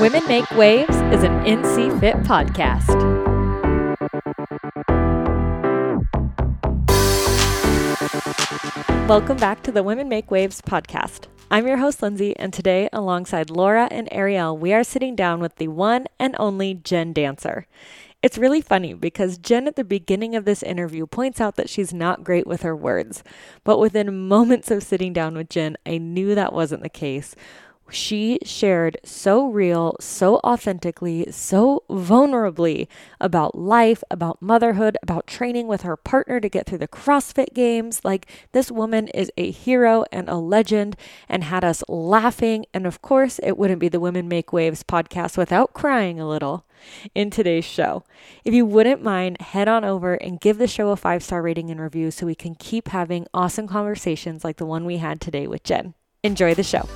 Women Make Waves is an NC Fit podcast. Welcome back to the Women Make Waves podcast. I'm your host, Lindsay, and today, alongside Laura and Ariel, we are sitting down with the one and only Jen Dancer. It's really funny because Jen at the beginning of this interview points out that she's not great with her words. But within moments of sitting down with Jen, I knew that wasn't the case. She shared so real, so authentically, so vulnerably about life, about motherhood, about training with her partner to get through the CrossFit games. Like, this woman is a hero and a legend and had us laughing. And of course, it wouldn't be the Women Make Waves podcast without crying a little in today's show. If you wouldn't mind, head on over and give the show a five star rating and review so we can keep having awesome conversations like the one we had today with Jen. Enjoy the show.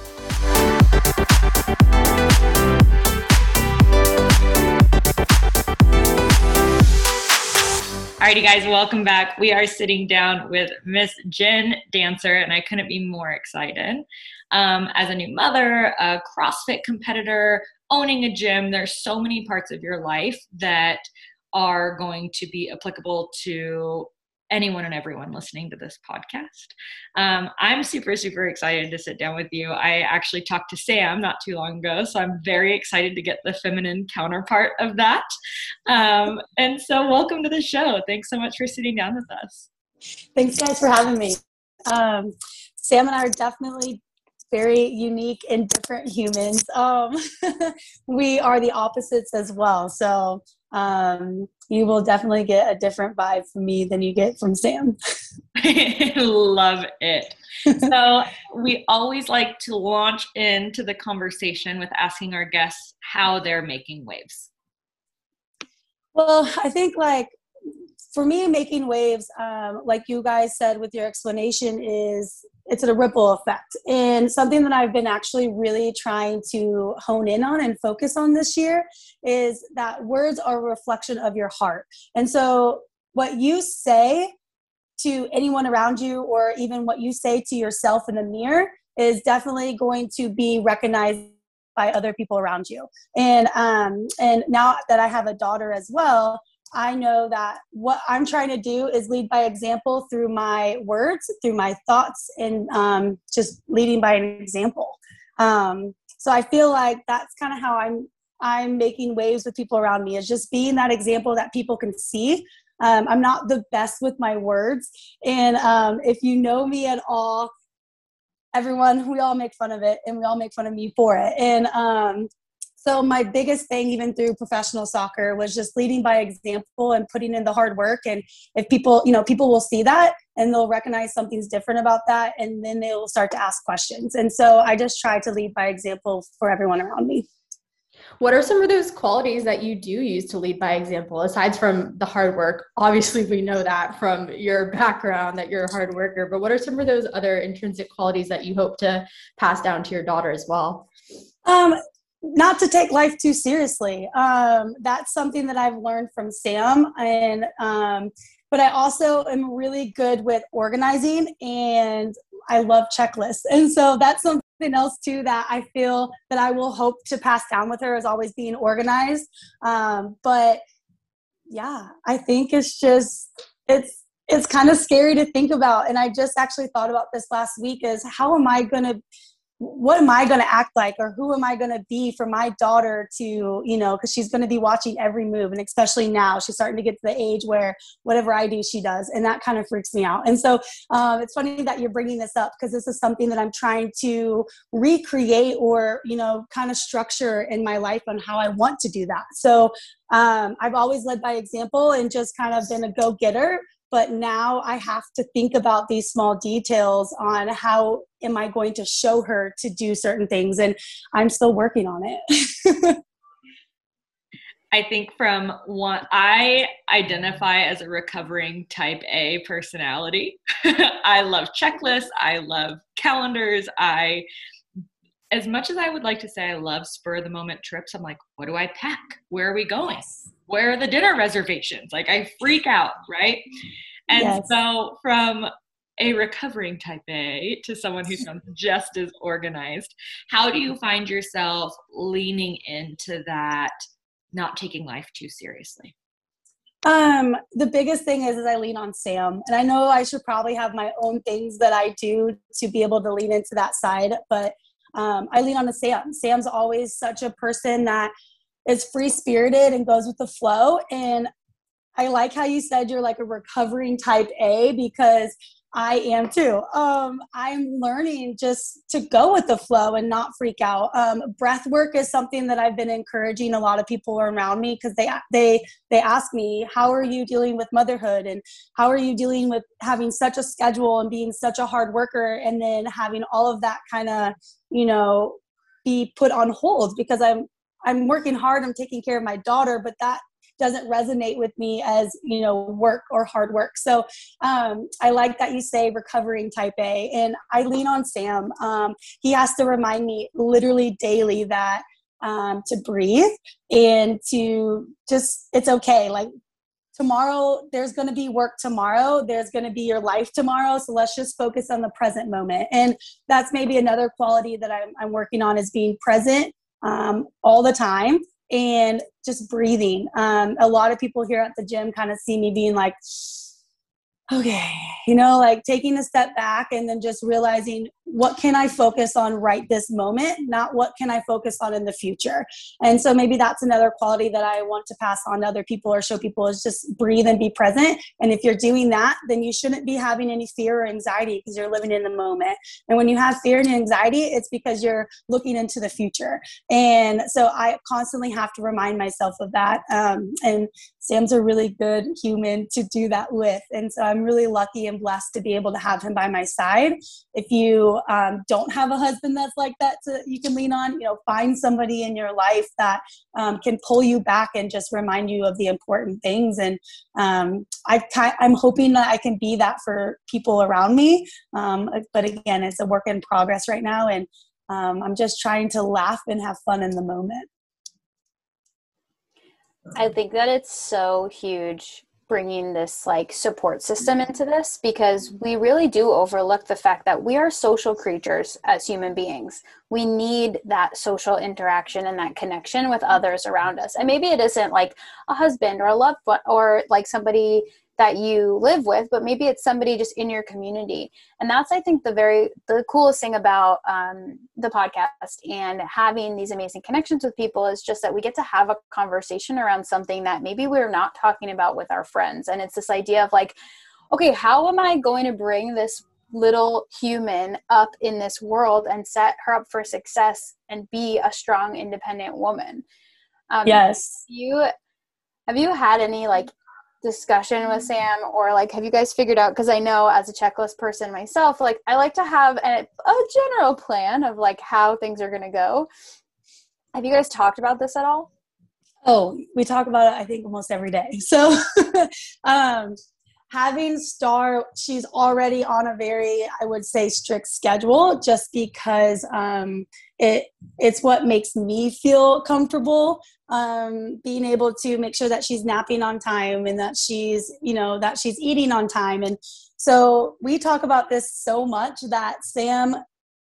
Alrighty, guys, welcome back. We are sitting down with Miss Jen Dancer, and I couldn't be more excited. Um, as a new mother, a CrossFit competitor, owning a gym, there's so many parts of your life that are going to be applicable to anyone and everyone listening to this podcast. Um, I'm super, super excited to sit down with you. I actually talked to Sam not too long ago, so I'm very excited to get the feminine counterpart of that. Um, and so, welcome to the show. Thanks so much for sitting down with us. Thanks, guys, for having me. Um, Sam and I are definitely very unique and different humans. Um, we are the opposites as well. So um, you will definitely get a different vibe from me than you get from Sam. Love it. so we always like to launch into the conversation with asking our guests how they're making waves. Well, I think like for me, making waves, um, like you guys said with your explanation, is it's a ripple effect. And something that I've been actually really trying to hone in on and focus on this year is that words are a reflection of your heart. And so, what you say to anyone around you, or even what you say to yourself in the mirror, is definitely going to be recognized by other people around you. And um, and now that I have a daughter as well, I know that what I'm trying to do is lead by example through my words, through my thoughts, and um, just leading by an example. Um, so I feel like that's kind of how I'm I'm making waves with people around me is just being that example that people can see. Um, I'm not the best with my words, and um, if you know me at all, everyone we all make fun of it, and we all make fun of me for it. And um, so my biggest thing, even through professional soccer, was just leading by example and putting in the hard work. And if people, you know, people will see that and they'll recognize something's different about that, and then they will start to ask questions. And so I just try to lead by example for everyone around me. What are some of those qualities that you do use to lead by example, aside from the hard work? Obviously, we know that from your background that you're a hard worker, but what are some of those other intrinsic qualities that you hope to pass down to your daughter as well? Um, not to take life too seriously. Um, that's something that I've learned from Sam, and um, but I also am really good with organizing, and I love checklists, and so that's something else too that I feel that I will hope to pass down with her is always being organized. Um, but yeah, I think it's just it's it's kind of scary to think about, and I just actually thought about this last week: is how am I going to what am I going to act like or who am I going to be for my daughter to, you know, because she's going to be watching every move. And especially now, she's starting to get to the age where whatever I do, she does. And that kind of freaks me out. And so um, it's funny that you're bringing this up because this is something that I'm trying to recreate or, you know, kind of structure in my life on how I want to do that. So um, I've always led by example and just kind of been a go getter but now i have to think about these small details on how am i going to show her to do certain things and i'm still working on it I think from one, I identify as a recovering type A personality. I love checklists. I love calendars. I, as much as I would like to say I love spur of the moment trips, I'm like, what do I pack? Where are we going? where are the dinner reservations? Like I freak out, right? And yes. so from a recovering type A to someone who sounds just as organized, how do you find yourself leaning into that, not taking life too seriously? Um, the biggest thing is, is I lean on Sam, and I know I should probably have my own things that I do to be able to lean into that side, but um, I lean on the Sam. Sam's always such a person that is free spirited and goes with the flow, and I like how you said you're like a recovering type A because I am too. Um, I'm learning just to go with the flow and not freak out. Um, breath work is something that I've been encouraging a lot of people around me because they they they ask me, "How are you dealing with motherhood? And how are you dealing with having such a schedule and being such a hard worker, and then having all of that kind of you know be put on hold because I'm I'm working hard. I'm taking care of my daughter, but that doesn't resonate with me as you know work or hard work. So um, i like that you say recovering type a and i lean on sam. Um, he has to remind me literally daily that um, to breathe and to just it's okay. Like tomorrow there's going to be work tomorrow. There's going to be your life tomorrow. So let's just focus on the present moment. And that's maybe another quality that i'm, I'm working on is being present um, all the time and just breathing. Um, a lot of people here at the gym kind of see me being like, okay, you know, like taking a step back and then just realizing what can I focus on right this moment, not what can I focus on in the future. And so maybe that's another quality that I want to pass on to other people or show people is just breathe and be present. And if you're doing that, then you shouldn't be having any fear or anxiety because you're living in the moment. And when you have fear and anxiety, it's because you're looking into the future. And so I constantly have to remind myself of that. Um, and Sam's a really good human to do that with. And so I'm really lucky and blessed to be able to have him by my side. If you um, don't have a husband that's like that to, you can lean on, you know, find somebody in your life that um, can pull you back and just remind you of the important things. And um, I, I'm hoping that I can be that for people around me. Um, but again, it's a work in progress right now. And um, I'm just trying to laugh and have fun in the moment. I think that it's so huge bringing this like support system into this because we really do overlook the fact that we are social creatures as human beings. We need that social interaction and that connection with others around us. And maybe it isn't like a husband or a loved one or like somebody that you live with but maybe it's somebody just in your community. And that's i think the very the coolest thing about um, the podcast and having these amazing connections with people is just that we get to have a conversation around something that maybe we're not talking about with our friends. And it's this idea of like okay how am i going to bring this little human up in this world and set her up for success and be a strong independent woman? Um, yes. you have you had any like discussion with Sam or like have you guys figured out because I know as a checklist person myself like I like to have a, a general plan of like how things are going to go. Have you guys talked about this at all? Oh, we talk about it I think almost every day. So um having Star, she's already on a very, I would say, strict schedule just because um, it it's what makes me feel comfortable. Um, being able to make sure that she's napping on time and that she's, you know, that she's eating on time. And so we talk about this so much that Sam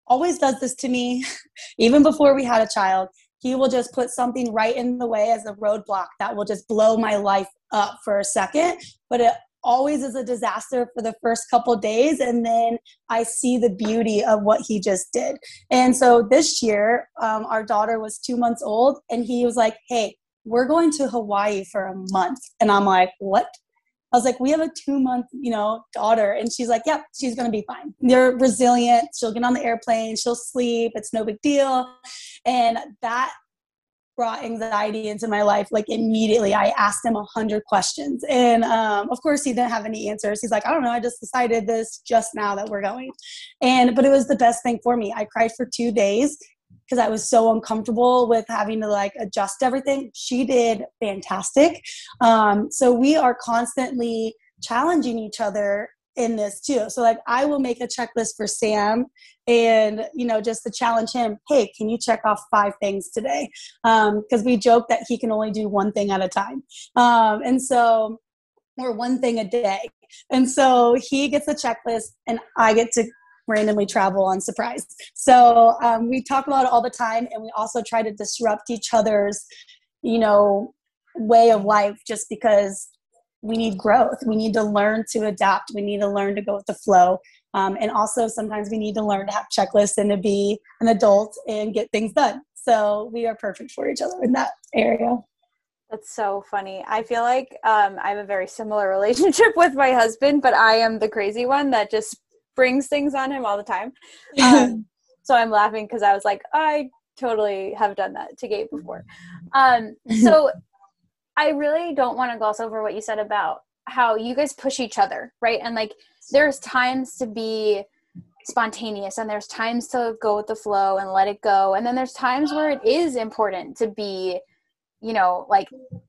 always does this to me, even before we had a child. He will just put something right in the way as a roadblock that will just blow my life up for a second. But it always is a disaster for the first couple days and then i see the beauty of what he just did and so this year um, our daughter was two months old and he was like hey we're going to hawaii for a month and i'm like what I was like, we have a two month, you know, daughter. And she's like, yep, she's going to be fine. They're resilient. She'll get on the airplane. She'll sleep. It's no big deal. And that brought anxiety into my life like immediately i asked him a hundred questions. And um, of course he didn't have any answers. He's like i don't know i just decided this just now that we're going. And but it was the best thing for me. I cried for two days because i was so uncomfortable with having to like adjust everything. She did fantastic. Um, so we are constantly challenging each other in this too. So like I will make a checklist for Sam and you know just to challenge him, hey, can you check off five things today? Um Because we joke that he can only do one thing at a time. Um, and so or one thing a day. And so he gets a checklist and I get to randomly travel on surprise. So um, we talk about it all the time and we also try to disrupt each other's, you know, way of life just because we need growth. We need to learn to adapt. We need to learn to go with the flow. Um, and also sometimes we need to learn to have checklists and to be an adult and get things done. So we are perfect for each other in that area. That's so funny. I feel like um, I have a very similar relationship with my husband, but I am the crazy one that just brings things on him all the time. Um, so I'm laughing because I was like, I totally have done that to Gabe before. Um, so I really don't want to gloss over what you said about how you guys push each other, right? And like there's times to be spontaneous and there's times to go with the flow and let it go. And then there's times where it is important to be, you know, like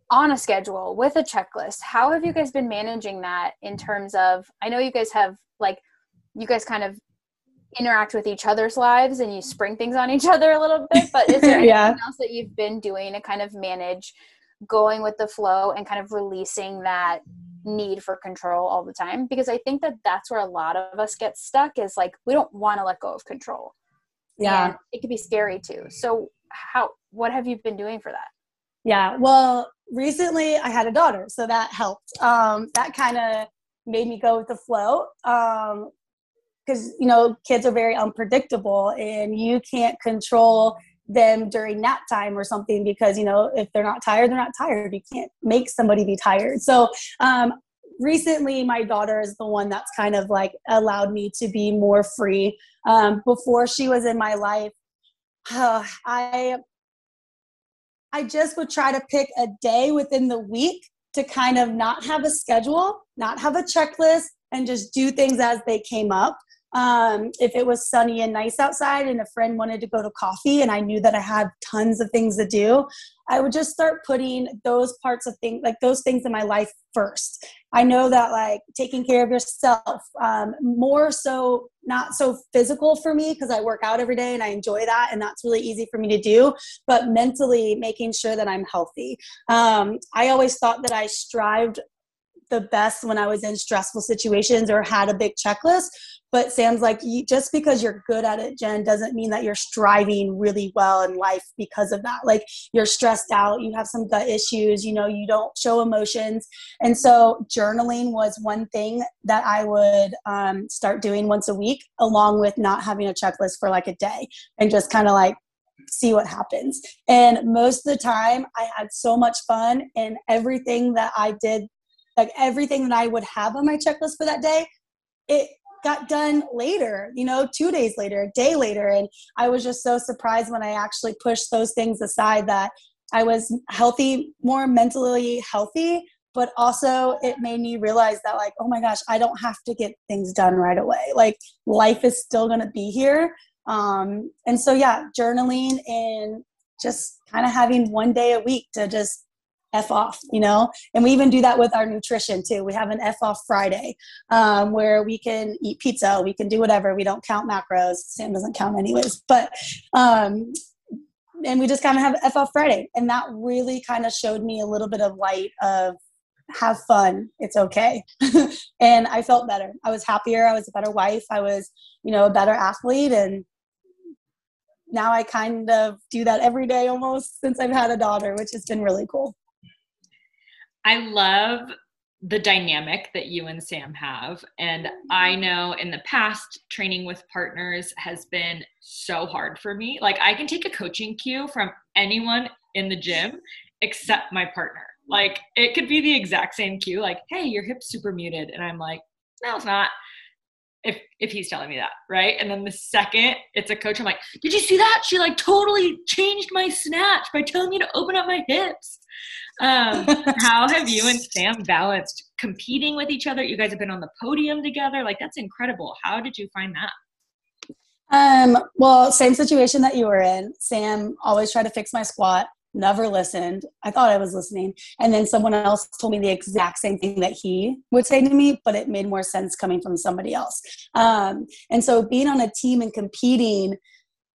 on a schedule with a checklist. How have you guys been managing that in terms of I know you guys have like you guys kind of interact with each other's lives and you spring things on each other a little bit, but is there anything yeah. else that you've been doing to kind of manage going with the flow and kind of releasing that need for control all the time because i think that that's where a lot of us get stuck is like we don't want to let go of control. Yeah. And it can be scary too. So how what have you been doing for that? Yeah well recently i had a daughter so that helped. Um that kind of made me go with the flow um because you know kids are very unpredictable and you can't control them during nap time or something because you know if they're not tired they're not tired. You can't make somebody be tired. So um, recently my daughter is the one that's kind of like allowed me to be more free. Um, before she was in my life uh, i i just would try to pick a day within the week to kind of not have a schedule not have a checklist and just do things as they came up um, if it was sunny and nice outside and a friend wanted to go to coffee and I knew that I had tons of things to do, I would just start putting those parts of things, like those things in my life first. I know that like taking care of yourself, um, more so, not so physical for me because I work out every day and I enjoy that and that's really easy for me to do, but mentally making sure that I'm healthy. Um, I always thought that I strived the best when I was in stressful situations or had a big checklist. But Sam's like, just because you're good at it, Jen, doesn't mean that you're striving really well in life because of that. Like you're stressed out, you have some gut issues, you know, you don't show emotions. And so journaling was one thing that I would um, start doing once a week, along with not having a checklist for like a day and just kind of like see what happens. And most of the time, I had so much fun, and everything that I did like everything that I would have on my checklist for that day, it got done later, you know, two days later, a day later. And I was just so surprised when I actually pushed those things aside that I was healthy, more mentally healthy, but also it made me realize that, like, oh my gosh, I don't have to get things done right away. Like, life is still going to be here. Um, and so, yeah, journaling and just kind of having one day a week to just F off, you know? And we even do that with our nutrition too. We have an F off Friday um, where we can eat pizza, we can do whatever. We don't count macros. Sam doesn't count anyways. But, um, and we just kind of have F off Friday. And that really kind of showed me a little bit of light of have fun. It's okay. and I felt better. I was happier. I was a better wife. I was, you know, a better athlete. And now I kind of do that every day almost since I've had a daughter, which has been really cool. I love the dynamic that you and Sam have. And I mm-hmm. know in the past, training with partners has been so hard for me. Like, I can take a coaching cue from anyone in the gym except my partner. Like, it could be the exact same cue, like, hey, your hip's super muted. And I'm like, no, it's not. If if he's telling me that, right? And then the second it's a coach, I'm like, did you see that? She like totally changed my snatch by telling me to open up my hips. Um, how have you and Sam balanced competing with each other? You guys have been on the podium together. Like that's incredible. How did you find that? Um, well, same situation that you were in. Sam always tried to fix my squat, never listened. I thought I was listening. And then someone else told me the exact same thing that he would say to me, but it made more sense coming from somebody else. Um, and so being on a team and competing,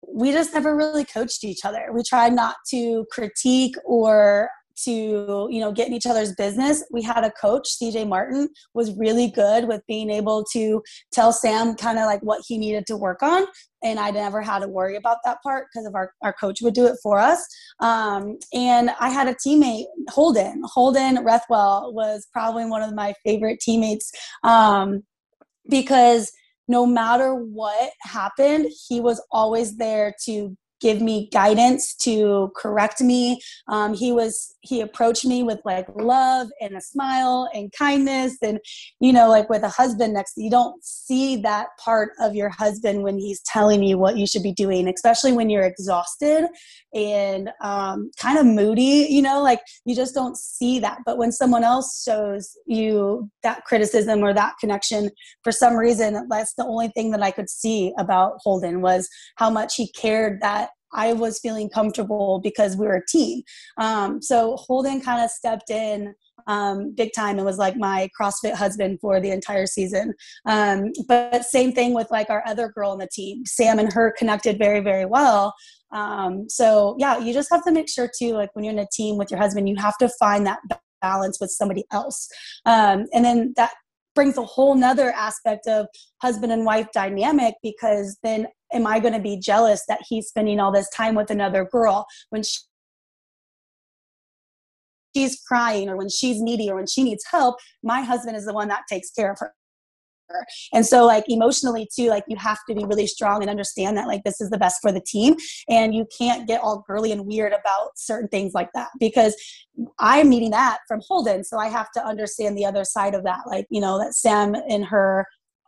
we just never really coached each other. We tried not to critique or to you know get in each other's business. We had a coach cj martin was really good with being able to tell sam kind of like what he needed to work on and i never had to worry about that part because of our, our coach would do it for us. Um, and i had a teammate holden. Holden rethwell was probably one of my favorite teammates um, because no matter what happened he was always there to give me guidance to correct me. Um, he was he approached me with like love and a smile and kindness and you know like with a husband next you don't see that part of your husband when he's telling you what you should be doing especially when you're exhausted and um, kind of moody you know like you just don't see that. But when someone else shows you that criticism or that connection for some reason that's the only thing that i could see about holden was how much he cared that I was feeling comfortable because we were a team. Um, so Holden kind of stepped in um, big time and was like my CrossFit husband for the entire season. Um, but same thing with like our other girl on the team, Sam and her connected very, very well. Um, so yeah, you just have to make sure too, like when you're in a team with your husband, you have to find that balance with somebody else. Um, and then that brings a whole nother aspect of husband and wife dynamic because then am I going to be jealous that he's spending all this time with another girl when she, she's crying or when she's needy or when she needs help? My husband is the one that takes care of her. And so, like, emotionally, too, like, you have to be really strong and understand that, like, this is the best for the team. And you can't get all girly and weird about certain things like that because I'm needing that from Holden. So I have to understand the other side of that. Like, you know, that Sam and her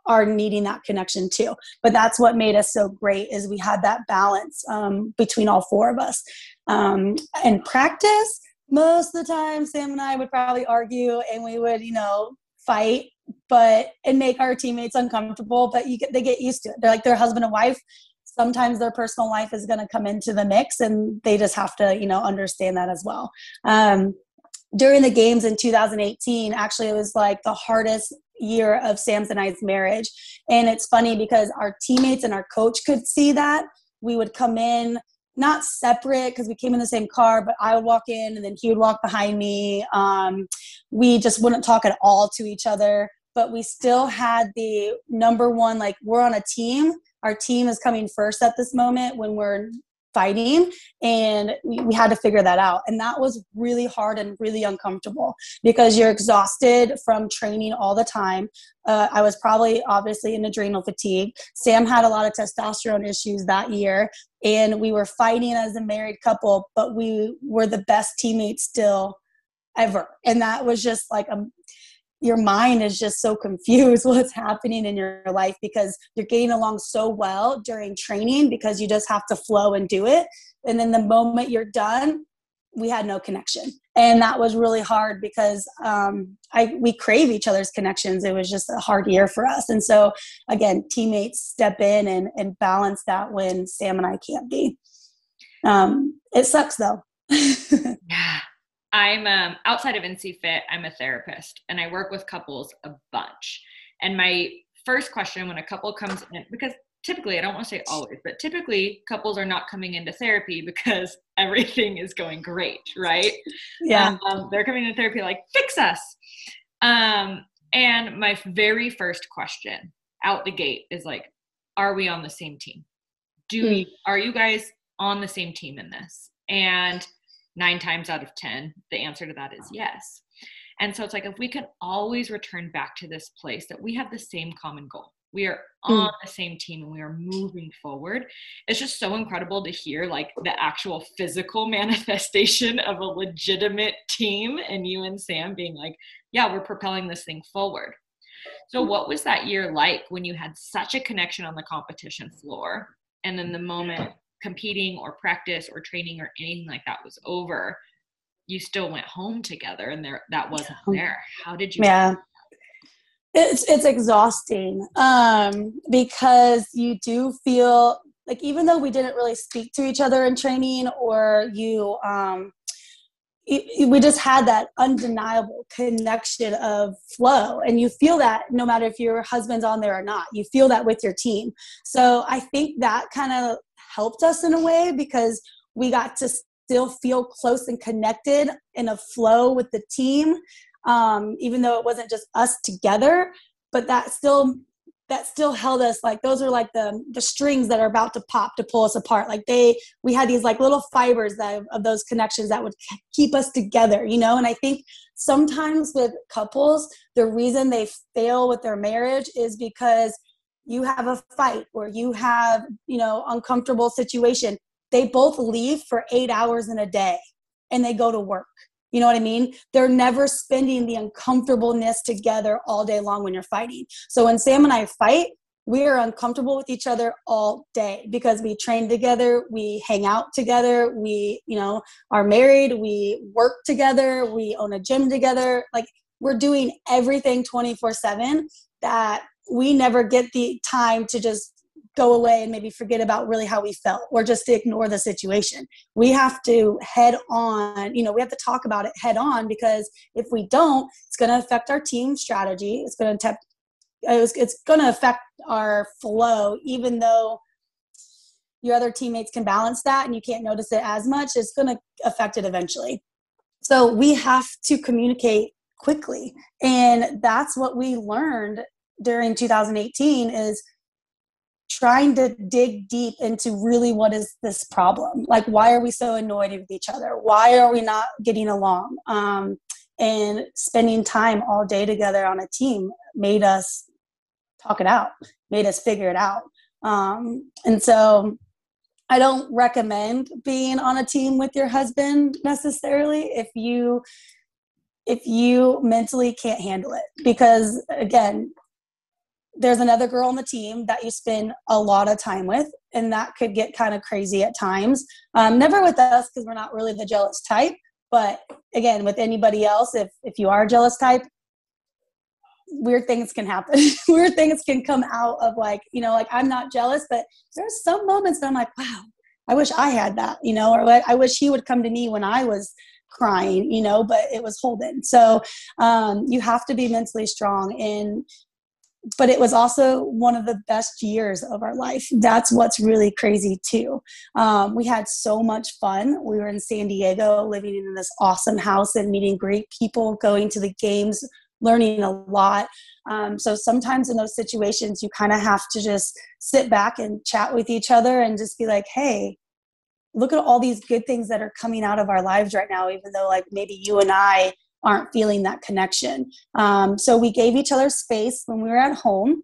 are needing that connection too. But that's what made us so great is we had that balance um, between all four of us. Um, and practice, most of the time, Sam and I would probably argue and we would, you know, fight, but and make our teammates uncomfortable. But you get, they get used to it. They're like their husband and wife. Sometimes their personal life is going to come into the mix, and they just have to, you know, understand that as well. Um, during the games in 2018, actually, it was like the hardest year of Sam's and I's marriage. And it's funny because our teammates and our coach could see that. We would come in not separate because we came in the same car, but I would walk in and then he would walk behind me. Um, we just wouldn't talk at all to each other, but we still had the number one like, we're on a team. Our team is coming first at this moment when we're fighting and we, we, had to figure that out. And that was really hard and really uncomfortable because you're exhausted from training all the time. Uh, i was probably obviously in adrenal fatigue. Sam had a lot of testosterone issues that year and we were fighting as a married couple but we were the best teammates still ever. And that was just like a your mind is just so confused what's happening in your life because you're getting along so well during training because you just have to flow and do it and then the moment you're done we had no connection and that was really hard because um, I we crave each other's connections. It was just a hard year for us, and so again, teammates step in and and balance that when Sam and I can't be. Um, it sucks though. yeah, I'm um, outside of NC Fit, I'm a therapist and I work with couples a bunch. And my first question when a couple comes in, because typically, I don't want to say always, but typically couples are not coming into therapy because everything is going great, right? Yeah. Um, they're coming into therapy like, fix us. Um, and my very first question out the gate is like, are we on the same team? Do mm. are you guys on the same team in this? And nine times out of 10, the answer to that is yes. And so it's like if we can always return back to this place that we have the same common goal, we are hmm. on the same team and we are moving forward. It's just so incredible to hear like the actual physical manifestation of a legitimate team and you and Sam being like, yeah, we're propelling this thing forward. So, hmm. what was that year like when you had such a connection on the competition floor? And then the moment competing or practice or training or anything like that was over you still went home together and there that wasn't there. How did you yeah. It's it's exhausting um because you do feel like even though we didn't really speak to each other in training or you um we just had that undeniable connection of flow and you feel that no matter if your husband's on there or not you feel that with your team. So i think that kind of helped us in a way because we got to still feel close and connected in a flow with the team, um, even though it wasn't just us together. But that still that still held us like those are like the the strings that are about to pop to pull us apart like they we had these like little fibers that of those connections that would keep us together you know and i think sometimes with couples the reason they fail with their marriage is because you have a fight or you have you know uncomfortable situation they both leave for eight hours in a day and they go to work you know what I mean? They're never spending the uncomfortableness together all day long when you're fighting. So when Sam and I fight, we are uncomfortable with each other all day because we train together, we hang out together, we, you know, are married, we work together, we own a gym together. Like we're doing everything 24/7 that we never get the time to just go away and maybe forget about really how we felt or just to ignore the situation. We have to head on, you know, we have to talk about it head on because if we don't, it's going to affect our team strategy. It's going to uh, it's, it's going to affect our flow even though your other teammates can balance that and you can't notice it as much it's going to affect it eventually so we have to communicate quickly and that's what we learned during 2018 is trying to dig deep into really what is this problem? Like why are we so annoyed with each other? Why are we not getting along? Um, and spending time all day together on a team made us talk it out made us figure it out. Um, and so i don't recommend being on a team with your husband necessarily if you if you mentally can't handle it. Because again there's another girl on the team that you spend a lot of time with and that could get kind of crazy at times. Um, never with us because we're not really the jealous type but again with anybody else if if you are jealous type weird things can happen. Weird things can come out of like you know like i'm not jealous but there's some moments that i'm like wow i wish i had that you know or like i wish he would come to me when i was crying you know but it was holden so um, you have to be mentally strong and but it was also one of the best years of our life. That's what's really crazy too. Um, we had so much fun. We were in San Diego, living in this awesome house and meeting great people, going to the games, learning a lot. Um, so sometimes in those situations, you kind of have to just sit back and chat with each other and just be like, hey, look at all these good things that are coming out of our lives right now, even though like maybe you and I aren't feeling that connection. Um, so we gave each other space when we were at home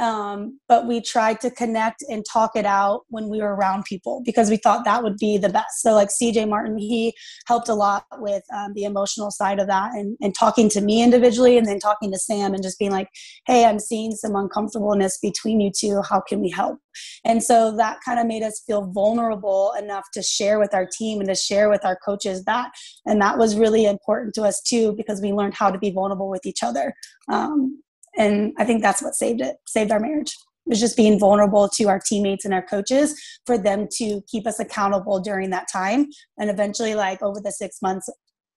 um, but we tried to connect and talk it out when we were around people because we thought that would be the best. So like cj martin he helped a lot with um, the emotional side of that and, and talking to me individually and then talking to sam and just being like hey i'm seeing some uncomfortableness between you two. How can we help? And so that kind of made us feel vulnerable enough to share with our team and to share with our coaches that and that was really important to us too because we learned how to be vulnerable with each other. Um, and i think that's what saved it saved our marriage it was just being vulnerable to our teammates and our coaches for them to keep us accountable during that time. And eventually like over the six months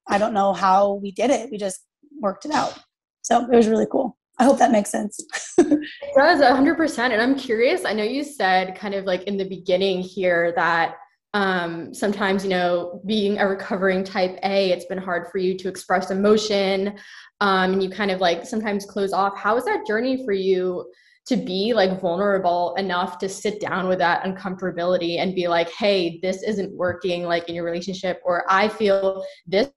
i don't know how we did it. We just worked it out. So it was really cool. I hope that makes sense. It does 100% and i'm curious i know you said kind of like in the beginning here that um, sometimes you know being a recovering type a it's been hard for you to express emotion. Um, and you kind of like sometimes close off. How is that journey for you to be like vulnerable enough to sit down with that uncomfortability and be like hey this isn't working like in your relationship or i feel this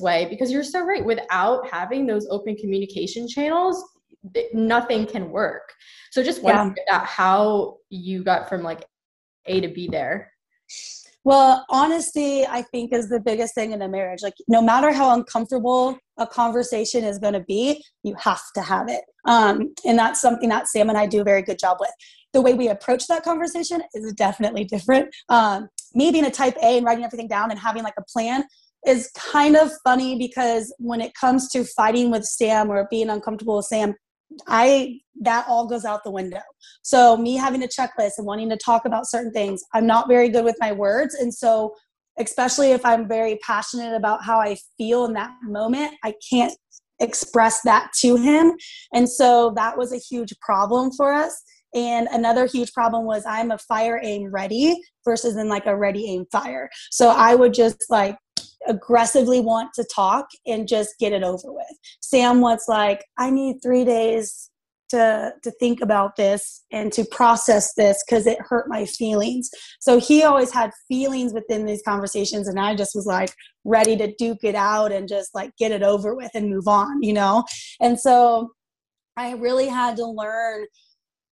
way because you're so right without having those open communication channels nothing can work. So just wondering yeah. how you got from like a to B there? Well, honesty, I think, is the biggest thing in a marriage. Like, no matter how uncomfortable a conversation is going to be, you have to have it. Um, and that's something that Sam and I do a very good job with. The way we approach that conversation is definitely different. Um, me being a type A and writing everything down and having like a plan is kind of funny because when it comes to fighting with Sam or being uncomfortable with Sam, I that all goes out the window. So me having a checklist and wanting to talk about certain things, I'm not very good with my words and so especially if I'm very passionate about how I feel in that moment, I can't express that to him. And so that was a huge problem for us. And another huge problem was I'm a fire aim ready versus in like a ready aim fire. So I would just like aggressively want to talk and just get it over with. Sam was like, I need three days to to think about this and to process this because it hurt my feelings so he always had feelings within these conversations and i just was like ready to duke it out and just like get it over with and move on you know and so i really had to learn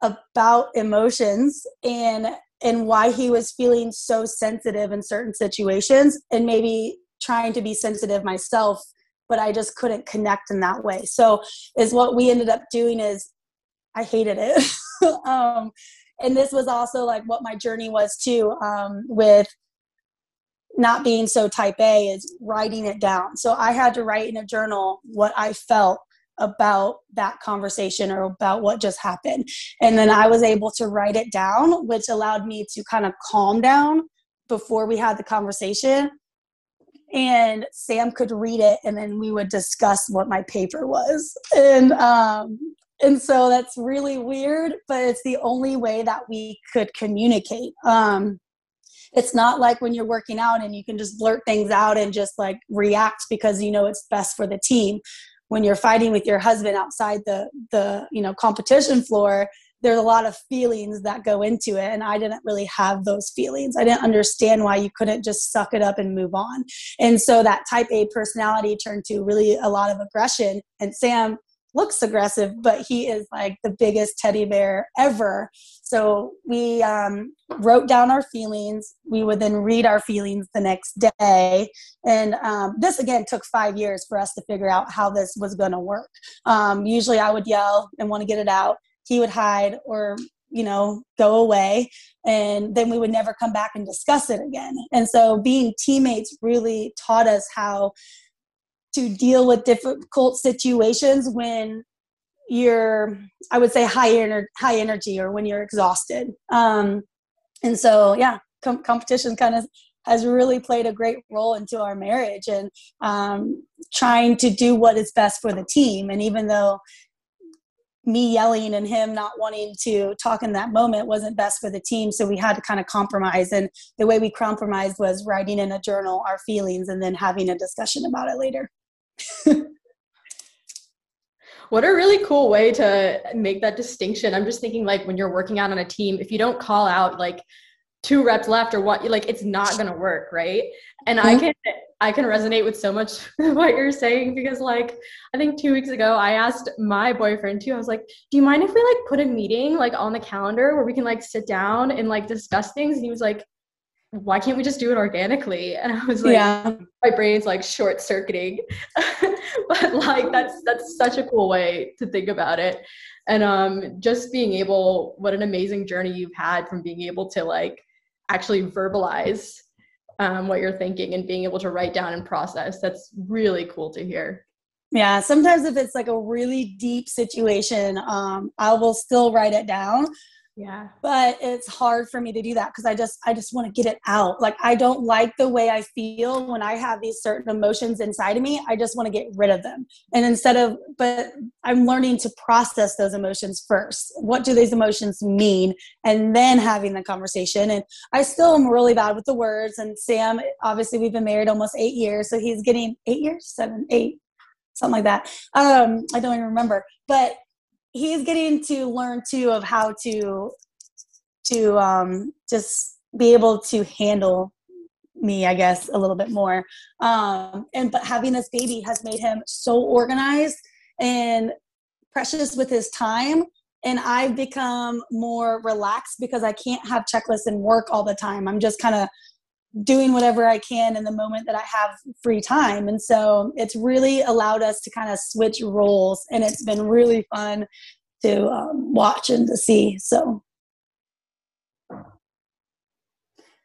about emotions and and why he was feeling so sensitive in certain situations and maybe trying to be sensitive myself but i just couldn't connect in that way so is what we ended up doing is I hated it. um, and this was also like what my journey was too um, with not being so type A is writing it down. So I had to write in a journal what I felt about that conversation or about what just happened. And then I was able to write it down, which allowed me to kind of calm down before we had the conversation. And Sam could read it, and then we would discuss what my paper was. And um, and so that's really weird but it's the only way that we could communicate um, it's not like when you're working out and you can just blurt things out and just like react because you know it's best for the team when you're fighting with your husband outside the the you know competition floor there's a lot of feelings that go into it and i didn't really have those feelings i didn't understand why you couldn't just suck it up and move on and so that type a personality turned to really a lot of aggression and sam looks aggressive, but he is like the biggest teddy bear ever. So we um, wrote down our feelings. We would then read our feelings the next day. And um, this again took five years for us to figure out how this was going to work. Um, usually I would yell and want to get it out. He would hide or you know go away. And then we would never come back and discuss it again. And so being teammates really taught us how to deal with difficult situations when you're i would say high ener- high energy or when you're exhausted. Um, and so yeah com- competition kind of has really played a great role into our marriage and um, trying to do what is best for the team. And even though me yelling and him not wanting to talk in that moment wasn't best for the team so we had to kind of compromise and the way we compromised was writing in a journal our feelings and then having a discussion about it later what a really cool way to make that distinction. I'm just thinking like when you're working out on a team, if you don't call out like two reps left or what like it's not gonna work, right? And mm-hmm. I can I can resonate with so much what you're saying because like I think two weeks ago I asked my boyfriend too. I was like, "Do you mind if we like put a meeting like on the calendar where we can like sit down and like discuss things?" And he was like, why can't we just do it organically? And I was like, yeah. my brain's like short circuiting. but like that's that's such a cool way to think about it. And um just being able, what an amazing journey you've had from being able to like actually verbalize um, what you're thinking and being able to write down and process. That's really cool to hear. Yeah, sometimes if it's like a really deep situation, um, I will still write it down yeah. But it's hard for me to do that because i just i just want to get it out. Like i don't like the way i feel when i have these certain emotions inside of me. I just want to get rid of them. And instead of but i'm learning to process those emotions first. What do these emotions mean? And then having the conversation. And i still am really bad with the words. And sam obviously we've been married almost eight years. So he's getting eight years? Seven eight something like that. Um i don't even remember. But he's getting to learn too of how to to um, just be able to handle me i guess a little bit more. Um, and but having this baby has made him so organized and precious with his time. And i've become more relaxed because i can't have checklists and work all the time. I'm just kind of doing whatever I can in the moment that I have free time. And so it's really allowed us to kind of switch roles, and it's been really fun to um, watch and to see. So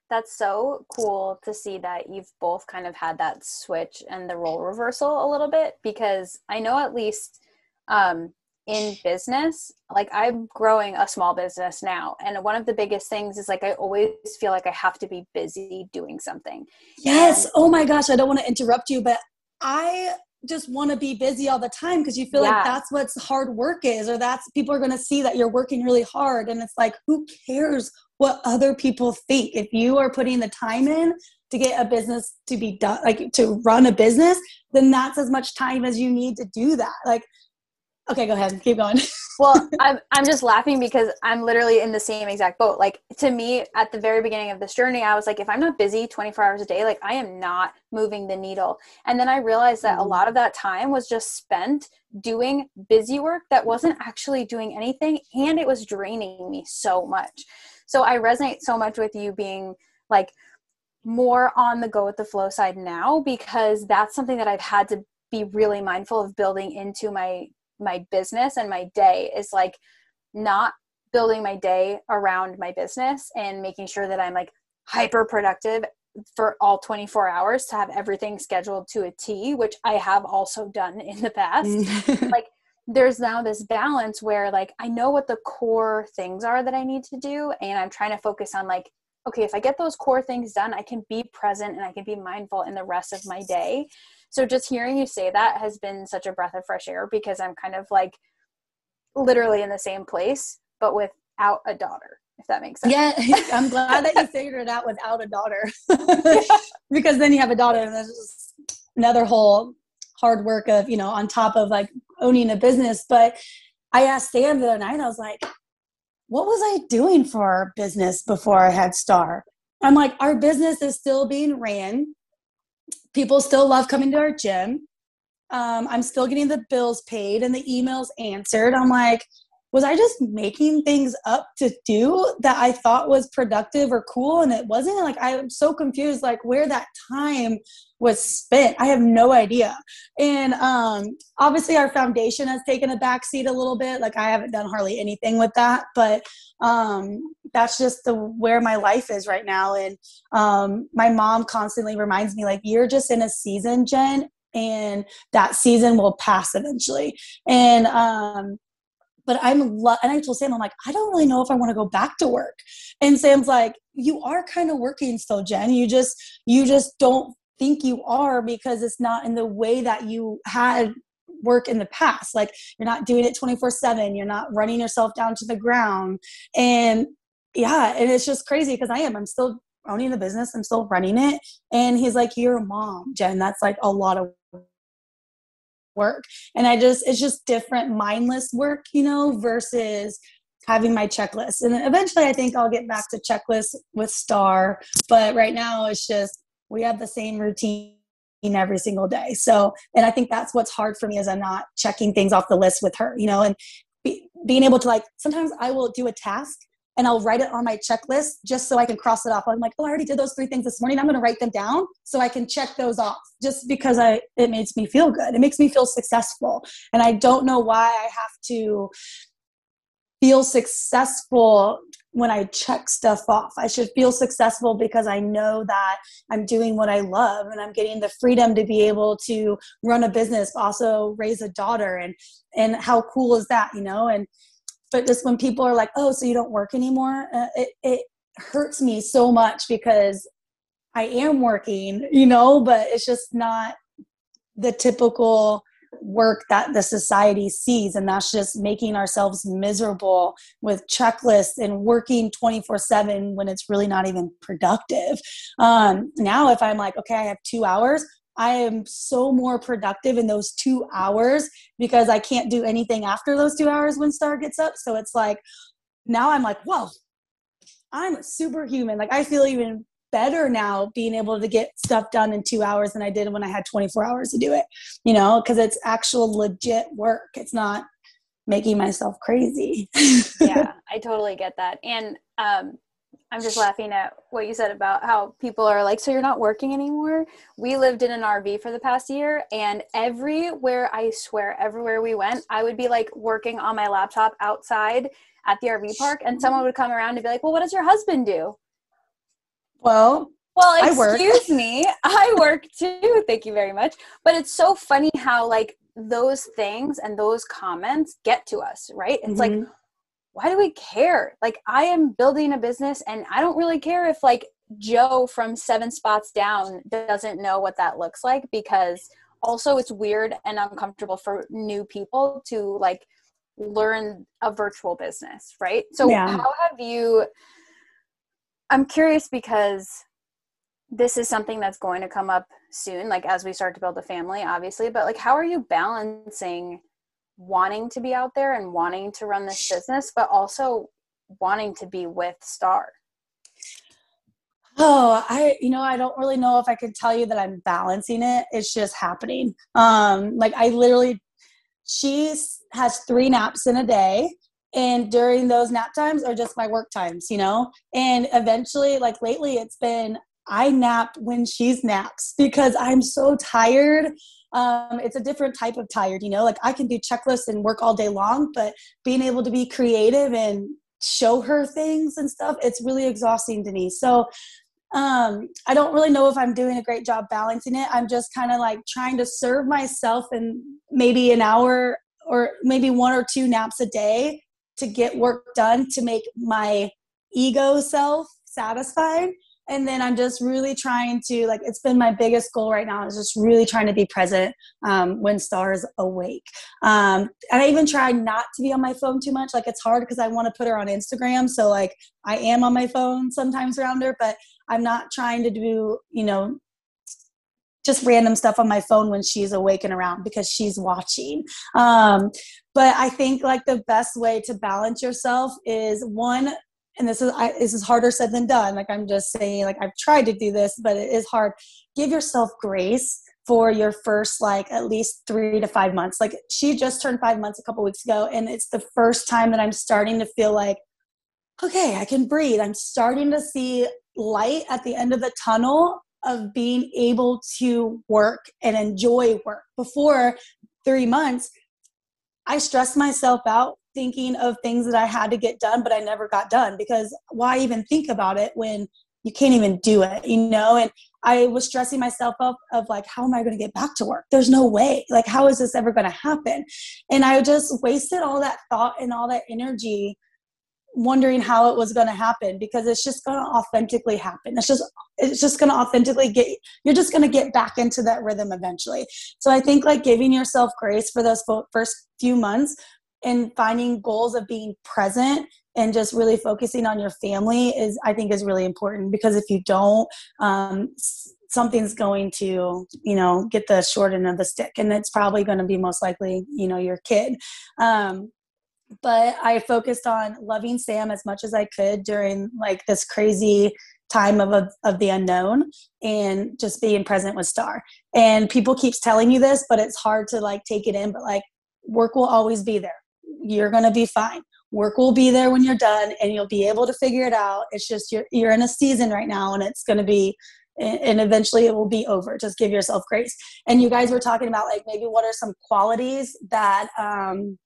that's so cool to see that you've both kind of had that switch and the role reversal a little bit because I know at least um, in business like i'm growing a small business now and one of the biggest things is like i always feel like i have to be busy doing something. Yes. And- oh my gosh i don't want to interrupt you but i just want to be busy all the time because you feel Yeah. like that's what hard work is or that's people are going to see that you're working really hard and it's like who cares what other people think? If you are putting the time in to get a business to be done like to run a business then that's as much time as you need to do that. Like okay go ahead. Keep going. Well I'm, I'm just laughing because i'm literally in the same exact boat. Like to me at the very beginning of this journey i was like if i'm not busy 24 hours a day like i am not moving the needle. And then i realized that a Mhm. lot of that time was just spent doing busy work that wasn't actually doing anything and it was draining me so much. So i resonate so much with you being like more on the go with the flow side now because that's something that i've had to be really mindful of building into my my business and my day is like not building my day around my business and making sure that I'm like hyper productive for all 24 hours to have everything scheduled to a T, which I have also done in the past. Mm. like there's now this balance where like I know what the core things are that I need to do and I'm trying to focus on like okay, if I get those core things done, I can be present and I can be mindful in the rest of my day. So just hearing you say that has been such a breath of fresh air because I'm kind of like literally in the same place, but without a daughter, if that makes sense. yeah i'm glad that you figured it out without a daughter. Because then you have a daughter and that's just another whole hard work of you know on top of like owning a business. But i asked sam the other night i was like what was i doing for our business before i had star? I'm like our business is still being ran people still love coming to our gym. Um, i'm still getting the bills paid and the emails answered. I'm like was I just making things up to do that I thought was productive or cool and it wasn't? Like I'm so confused like where that time was spent. I have no idea. And um obviously our foundation has taken a backseat a little bit. Like I haven't done hardly anything with that, but um that's just the where my life is right now. And um my mom constantly reminds me like you're just in a season, Jen, and that season will pass eventually. And um but I'm lo- and I told Sam I'm like I don't really know if I want to go back to work. And Sam's like you are kind of working still, Jen. You just you just don't think you are because it's not in the way that you had work in the past. Like you're not doing it 24/7. You're not running yourself down to the ground. And yeah, and it's just crazy because I am. I'm still owning the business. I'm still running it. And he's like, "You're a mom, Jen. That's like a lot of work. And i just it's just different mindless work you know versus having my checklist. And eventually i think i'll get back to checklist with star but right now it's just we have the same routine every single day. So and i think that's what's hard for me is i'm not checking things off the list with her you know and be, being able to like sometimes i will do a task and I'll write it on my checklist just so I can cross it off. I'm like, oh, I already did those three things this morning. I'm going to write them down so I can check those off just because I it makes me feel good. It makes me feel successful. And I don't know why I have to feel successful when I check stuff off. I should feel successful because I know that I'm doing what I love and I'm getting the freedom to be able to run a business, also raise a daughter and and how cool is that, you know? And but just when people are like oh so you don't work anymore? Uh, it, it hurts me so much because i am working you know but it's just not the typical work that the society sees and that's just making ourselves miserable with checklists and working 24 7 when it's really not even productive. Um, now if i'm like okay i have two hours I am so more productive in those two hours because I can't do anything after those two hours when Star gets up. So it's like now I'm like, whoa, I'm superhuman. Like I feel even better now being able to get stuff done in two hours than I did when I had 24 hours to do it, you know, because it's actual legit work. It's not making myself crazy. yeah, I totally get that. And um, I'm just laughing at what you said about how people are like, so you're not working anymore. We lived in an RV for the past year, and everywhere, I swear, everywhere we went, I would be like working on my laptop outside at the RV park, and someone would come around and be like, well, what does your husband do? Well, well, I work. excuse me, I work too. Thank you very much. But it's so funny how like those things and those comments get to us, right? It's like Mhm. Why do we care? Like I am building a business and I don't really care if like Joe from 7 spots down doesn't know what that looks like because also it's weird and uncomfortable for new people to like learn a virtual business, right? So yeah. how have you I'm curious because this is something that's going to come up soon like as we start to build a family obviously, but like how are you balancing wanting to be out there and wanting to run this business but also wanting to be with Star? Oh, I you know, I don't really know if I can tell you that I'm balancing it. It's just happening. Um like I literally she has 3 naps in a day and during those nap times are just my work times, you know? And eventually like lately it's been I nap when she's naps because I'm so tired um, it's a different type of tired you know like i can do checklists and work all day long but being able to be creative and show her things and stuff it's really exhausting to me. So um, i don't really know if i'm doing a great job balancing it. I'm just kind of like trying to serve myself in maybe an hour or maybe one or two naps a day to get work done to make my ego self satisfied and then i'm just really trying to like it's been my biggest goal right now is just really trying to be present um, when stars awake. Um, and i even try not to be on my phone too much. Like it's hard because i want to put her on instagram. So like i am on my phone sometimes around her but i'm not trying to do you know just random stuff on my phone when she's awake and around because she's watching. Um, but i think like the best way to balance yourself is one and this is I, this is harder said than done. Like i'm just saying like i've tried to do this but it is hard. Give yourself grace for your first like at least three to five months. Like she just turned five months a couple weeks ago and it's the first time that i'm starting to feel like okay i can breathe. I'm starting to see light at the end of the tunnel of being able to work and enjoy work. Before three months i stressed myself out thinking of things that I had to get done, but I never got done because why even think about it when you can't even do it, you know? And I was stressing myself up of like, how am I going to get back to work? There's no way. Like, how is this ever going to happen? And I just wasted all that thought and all that energy wondering how it was going to happen because it's just going to authentically happen it's just it's just going to authentically get you're just going to get back into that rhythm eventually so i think like giving yourself grace for those first few months and finding goals of being present and just really focusing on your family is i think is really important because if you don't um, something's going to you know get the short end of the stick and it's probably going to be most likely you know your kid. Um, but i focused on loving sam as much as i could during like this crazy time of, of the unknown and just being present with star. And people keeps telling you this but it's hard to like take it in but like work will always be there you're going to be fine. Work will be there when you're done and you'll be able to figure it out. It's just you're, you're in a season right now and it's going to be and eventually it will be over. Just give yourself grace. And you guys were talking about like maybe what are some qualities that um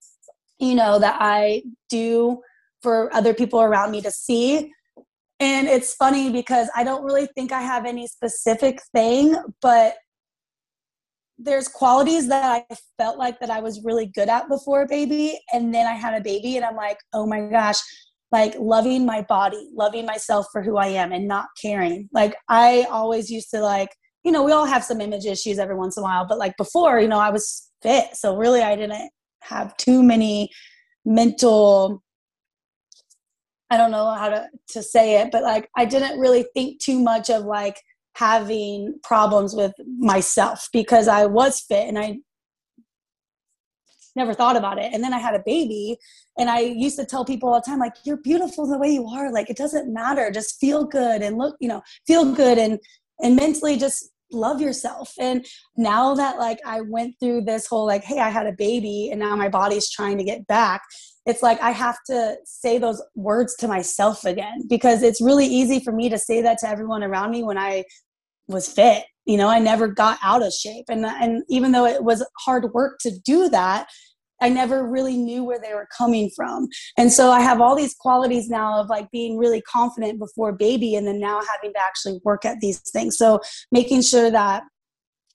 you know that i do for other people around me to see. And it's funny because i don't really think i have any specific thing but there's qualities that I felt like that I was really good at before baby and then I had a baby and I'm like, "Oh my gosh, like loving my body, loving myself for who I am and not caring." Like I always used to like, you know, we all have some image issues every once in a while, but like before, you know, I was fit. So really I didn't have too many mental I don't know how to to say it, but like I didn't really think too much of like having problems with myself because I was fit and I never thought about it. And then I had a baby and I used to tell people all the time, like, you're beautiful the way you are. Like, it doesn't matter. Just feel good and look, you know, feel good and, and mentally just love yourself. And now that like I went through this whole like, hey, I had a baby and now my body's trying to get back, it's like I have to say those words to myself again because it's really easy for me to say that to everyone around me when I was fit you know i never got out of shape. And and even though it was hard work to do that i never really knew where they were coming from. And so i have all these qualities now of like being really confident before baby and then now having to actually work at these things. So making sure that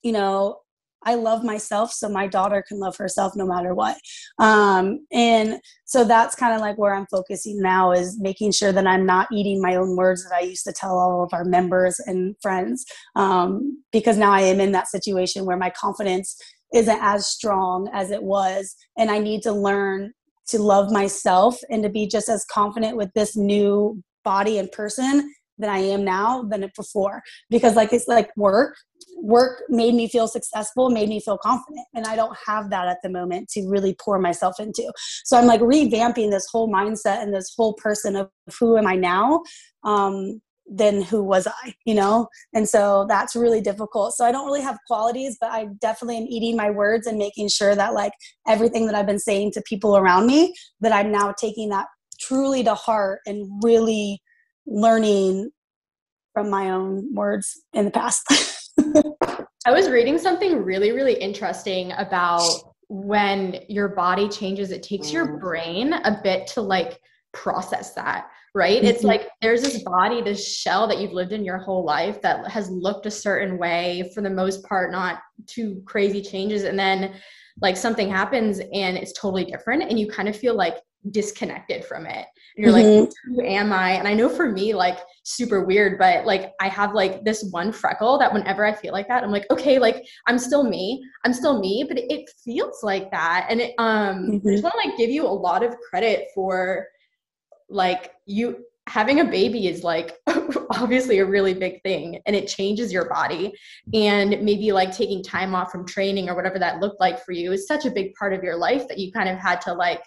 you know I love myself so my daughter can love herself no matter what. Um, and so that's kind of like where I'm focusing now is making sure that I'm not eating my own words that I used to tell all of our members and friends. Um, because now I am in that situation where my confidence isn't as strong as it was. And I need to learn to love myself and to be just as confident with this new body and person than I am now than before. Because like it's like work. Work made me feel successful, made me feel confident. And I don't have that at the moment to really pour myself into. So I'm like revamping this whole mindset and this whole person of who am I now? Um, then who was I, you know? And so that's really difficult. So I don't really have qualities, but I definitely am eating my words and making sure that like everything that I've been saying to people around me, that I'm now taking that truly to heart and really learning from my own words in the past. I was reading something really, really interesting about when your body changes, it takes your brain a bit to like process that, right? Mm-hmm. It's like there's this body, this shell that you've lived in your whole life that has looked a certain way for the most part, not too crazy changes. And then like something happens and it's totally different and you kind of feel like disconnected from it. And you're mm-hmm. like, who am I? And I know for me, like super weird, but like I have like this one freckle that whenever I feel like that, I'm like, okay, like I'm still me. I'm still me, but it feels like that. And it um mm-hmm. I just want to like give you a lot of credit for like you having a baby is like obviously a really big thing and it changes your body and maybe like taking time off from training or whatever that looked like for you is such a big part of your life that you kind of had to like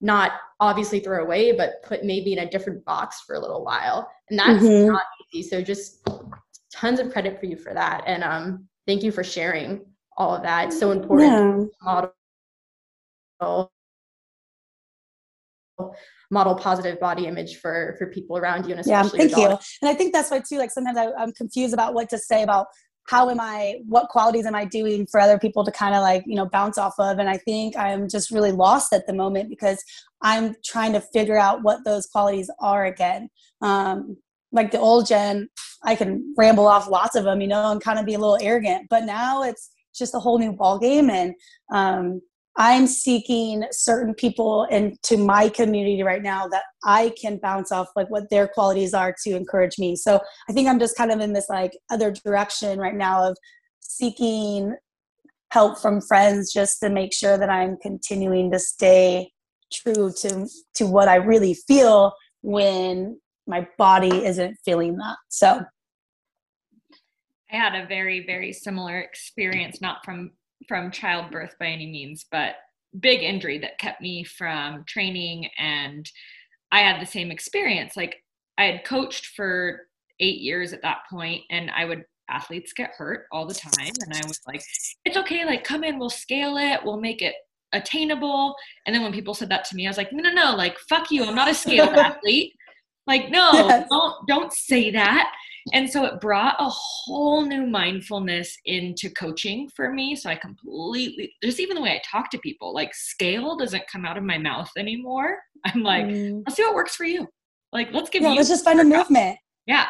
not obviously throw away, but put maybe in a different box for a little while. And that's mm-hmm. not easy. So just tons of credit for you for that. And um, thank you for sharing all of that. It's so important. Yeah. Model model positive body image for for people around you and especially yeah thank you and i think that's why too like sometimes I, i'm confused about what to say about how am I, what qualities am I doing for other people to kind of like, you know, bounce off of? And I think I'm just really lost at the moment because I'm trying to figure out what those qualities are again. Um, like the old Jen, I can ramble off lots of them, you know, and kind of be a little arrogant, but now it's just a whole new ball game. And, um, I'm seeking certain people into my community right now that I can bounce off like what their qualities are to encourage me. So I think I'm just kind of in this like other direction right now of seeking help from friends just to make sure that I'm continuing to stay true to to what I really feel when my body isn't feeling that. So I had a very very similar experience not from from childbirth by any means, but big injury that kept me from training. And I had the same experience. Like I had coached for eight years at that point, and I would athletes get hurt all the time. And I was like, it's okay, like come in, we'll scale it, we'll make it attainable. And then when people said that to me, I was like, no, no, no, like fuck you, I'm not a scaled athlete. Like, no, yes. don't don't say that and so it brought a whole new mindfulness into coaching for me so i completely just even the way i talk to people like scale doesn't come out of my mouth anymore i'm like mm. let's see what works for you like let's give yeah, you let's just find a movement yeah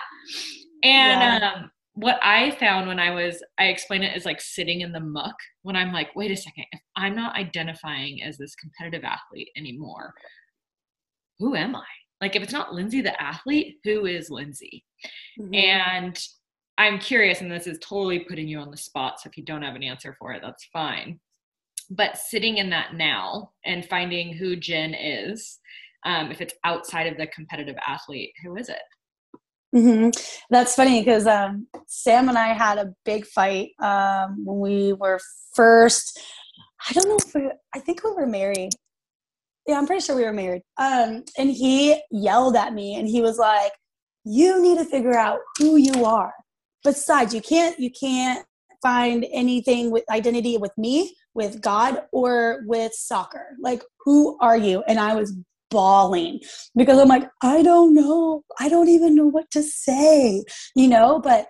and yeah. um what I found when I was, I explain it as like sitting in the muck when I'm like, wait a second, if I'm not identifying as this competitive athlete anymore, who am I? Like, if it's not Lindsay the athlete, who is Lindsay? Mm-hmm. And I'm curious, and this is totally putting you on the spot. So if you don't have an answer for it, that's fine. But sitting in that now and finding who Jen is, um, if it's outside of the competitive athlete, who is it? Mm-hmm. That's funny because um, Sam and I had a big fight um, when we were first. I don't know if we, I think we were married yeah, I'm pretty sure we were married. Um, and he yelled at me and he was like, you need to figure out who you are. Besides, you can't, you can't find anything with identity with me, with God, or with soccer. Like, who are you? And I was bawling because I'm like, I don't know. I don't even know what to say, you know? But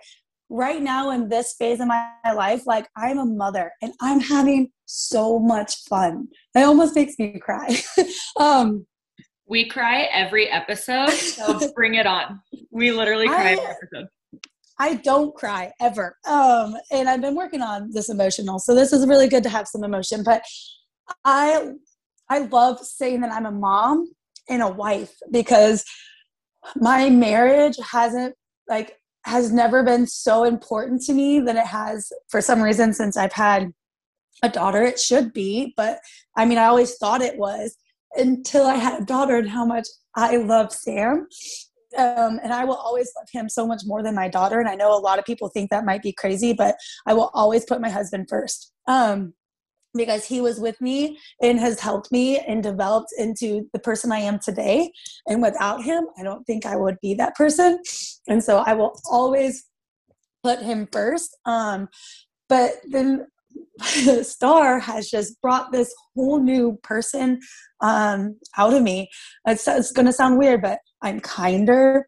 right now in this phase of my life, like I'm a mother and I'm having so much fun. It almost makes me cry. um, we cry every episode, so bring it on. We literally cry I, every episode. I don't cry ever. Um, and I've been working on this emotional. So this is really good to have some emotion. But I I love saying that I'm a mom and a wife because my marriage hasn't like has never been so important to me than it has for some reason since I've had a daughter. It should be, but I mean I always thought it was until I had a daughter and how much I love Sam um, and I will always love him so much more than my daughter. And I know a lot of people think that might be crazy, but I will always put my husband first um, because he was with me and has helped me and developed into the person I am today. And without him, I don't think I would be that person. And so I will always put him first. Um, but then star has just brought this whole new person um, out of me it's, it's going to sound weird but i'm kinder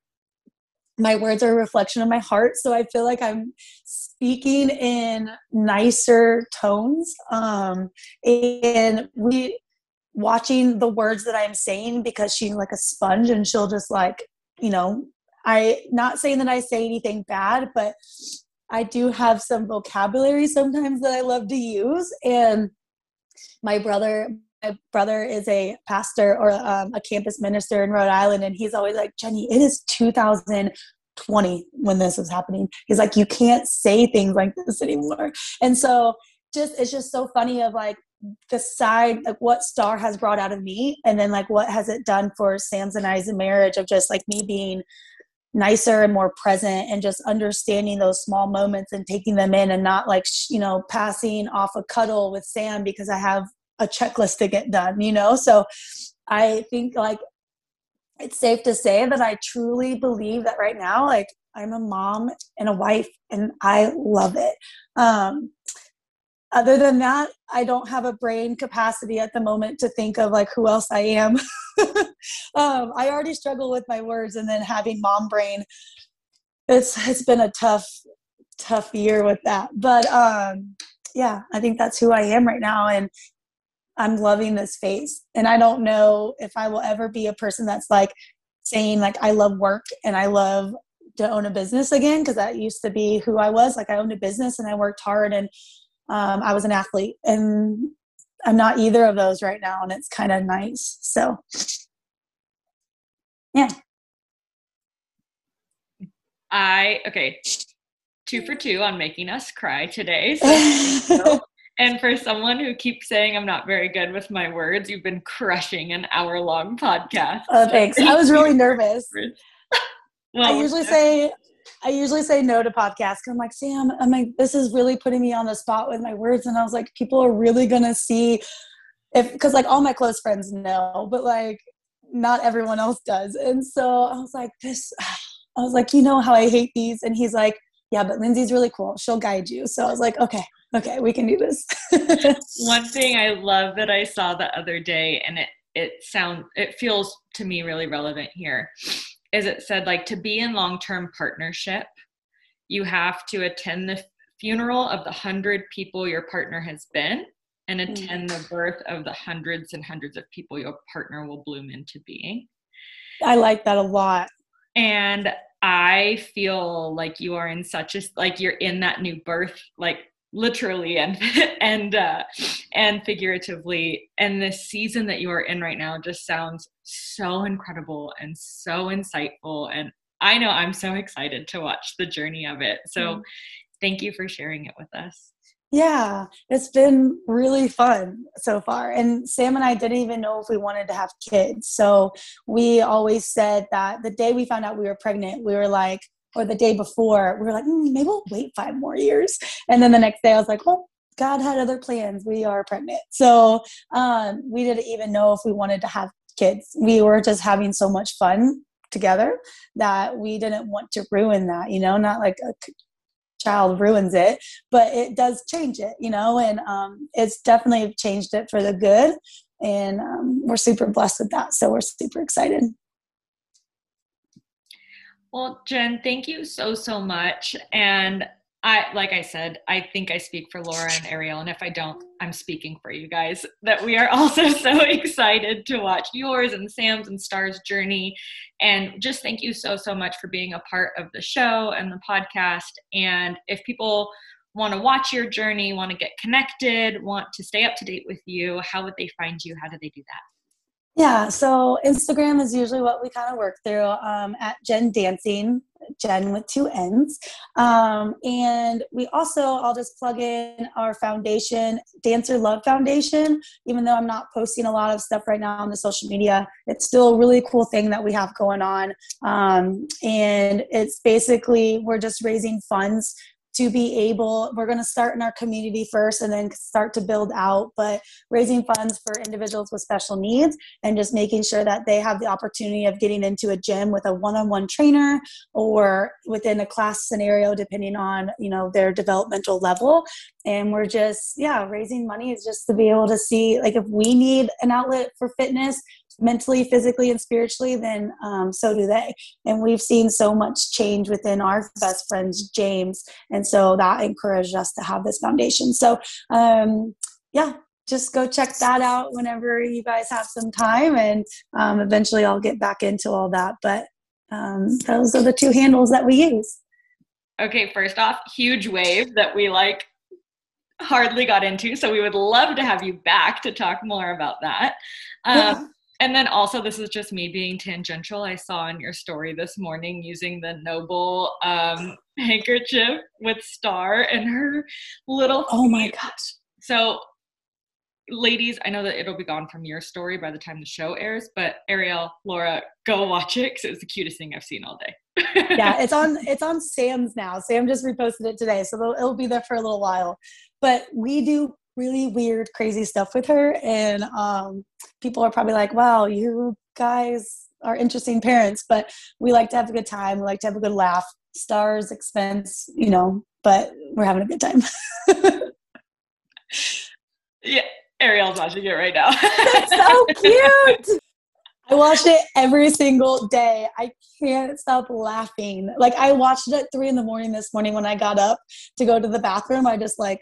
my words are a reflection of my heart so i feel like i'm speaking in nicer tones um, and we watching the words that i'm saying because she's like a sponge and she'll just like you know i not saying that i say anything bad but I do have some vocabulary sometimes that I love to use. And my brother, brother is a pastor or um, a campus minister in Rhode Island, and he's always like, Jenny, it is 2020 when this is happening. He's like, you can't say things like this anymore. And so just it's just so funny of like the side like what star has brought out of me and then like what has it done for sam's and i's marriage of just like me being nicer and more present and just understanding those small moments and taking them in and not like you know passing off a cuddle with sam because i have a checklist to get done you know? So i think like it's safe to say that i truly believe that right now like i'm a mom and a wife and i love it. Um other than that i don't have a brain capacity at the moment to think of like who else i am. Um, i already struggle with my words and then having mom brain it's it's been a tough tough year with that. But um yeah i think that's who i am right now and i'm loving this phase and i don't know if i will ever be a person that's like saying like i love work and i love to own a business again because that used to be who i was like i owned a business and i worked hard and um, I was an athlete, and I'm not either of those right now, and it's kind of nice. So, yeah. I okay, two for two on making us cry today. So and for someone who keeps saying I'm not very good with my words, you've been crushing an hour long podcast. Oh, thanks. I was really nervous. well, I usually say I usually say no to podcasts. I'm like, Sam, I'm like, this is really putting me on the spot with my words. And I was like, people are really gonna see if because like all my close friends know, but like not everyone else does. And so I was like, this I was like, you know how I hate these. And he's like, Yeah, but Lindsay's really cool. She'll guide you. So I was like, okay, okay, we can do this. One thing I love that I saw the other day, and it it sounds it feels to me really relevant here is it said like to be in long-term partnership you have to attend the funeral of the hundred people your partner has been and mm. attend the birth of the hundreds and hundreds of people your partner will bloom into being i like that a lot and i feel like you are in such a like you're in that new birth like literally and and uh and figuratively. And the season that you are in right now just sounds so incredible and so insightful. And i know i'm so excited to watch the journey of it. So mm. thank you for sharing it with us. Yeah it's been really fun so far. And sam and i didn't even know if we wanted to have kids. So we always said that the day we found out we were pregnant we were like or the day before, we were like, mm, maybe we'll wait five more years. And then the next day, I was like, well, God had other plans. We are pregnant. So um, we didn't even know if we wanted to have kids. We were just having so much fun together that we didn't want to ruin that, you know, not like a child ruins it, but it does change it, you know, and um, it's definitely changed it for the good. And um, we're super blessed with that. So we're super excited. Well, Jen, thank you so, so much. And I like I said, I think I speak for Laura and Ariel, and if I don't, I'm speaking for you guys. That we are also so excited to watch yours and Sam's and Star's journey, and just thank you so so much for being a part of the show and the podcast. And if people want to watch your journey, want to get connected, want to stay up to date with you, how would they find you? How do they do that? Yeah, so Instagram is usually what we kind of work through um, at Jen Dancing, Jen with two N's. Um, and we also, I'll just plug in our foundation, Dancer Love Foundation. Even though I'm not posting a lot of stuff right now on the social media, it's still a really cool thing that we have going on. Um, and it's basically, we're just raising funds to be able we're going to start in our community first and then start to build out but raising funds for individuals with special needs and just making sure that they have the opportunity of getting into a gym with a one-on-one trainer or within a class scenario depending on you know their developmental level. And we're just yeah raising money is just to be able to see like if we need an outlet for fitness mentally, physically, and spiritually, then um, so do they. And we've seen so much change within our best friends, James. And so that encouraged us to have this foundation. So, um, yeah, just go check that out whenever you guys have some time. And um, eventually I'll get back into all that. But um, those are the two handles that we use. Okay, first off, huge wave that we like hardly got into. So we would love to have you back to talk more about that. Um, and then also this is just me being tangential. I saw in your story this morning using the noble um, handkerchief with star and her little oh my gosh. So ladies i know that it'll be gone from your story by the time the show airs but ariel laura go watch it because it's the cutest thing i've seen all day. Yeah it's on it's on sam's now. Sam just reposted it today so it'll, it'll be there for a little while. But we do really weird, crazy stuff with her. And um, people are probably like, wow, you guys are interesting parents, but we like to have a good time. We like to have a good laugh. Stars, expense, you know, but we're having a good time. yeah, Ariel's watching it right now. so cute. I watched it every single day. I can't stop laughing. Like I watched it at three in the morning this morning when I got up to go to the bathroom. I just like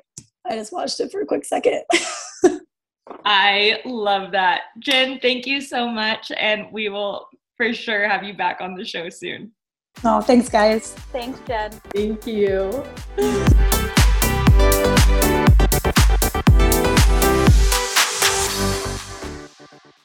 I just watched it for a quick second. I love that. Jen, thank you so much. And we will for sure have you back on the show soon. Oh, thanks, guys. Thanks, Jen. Thank you.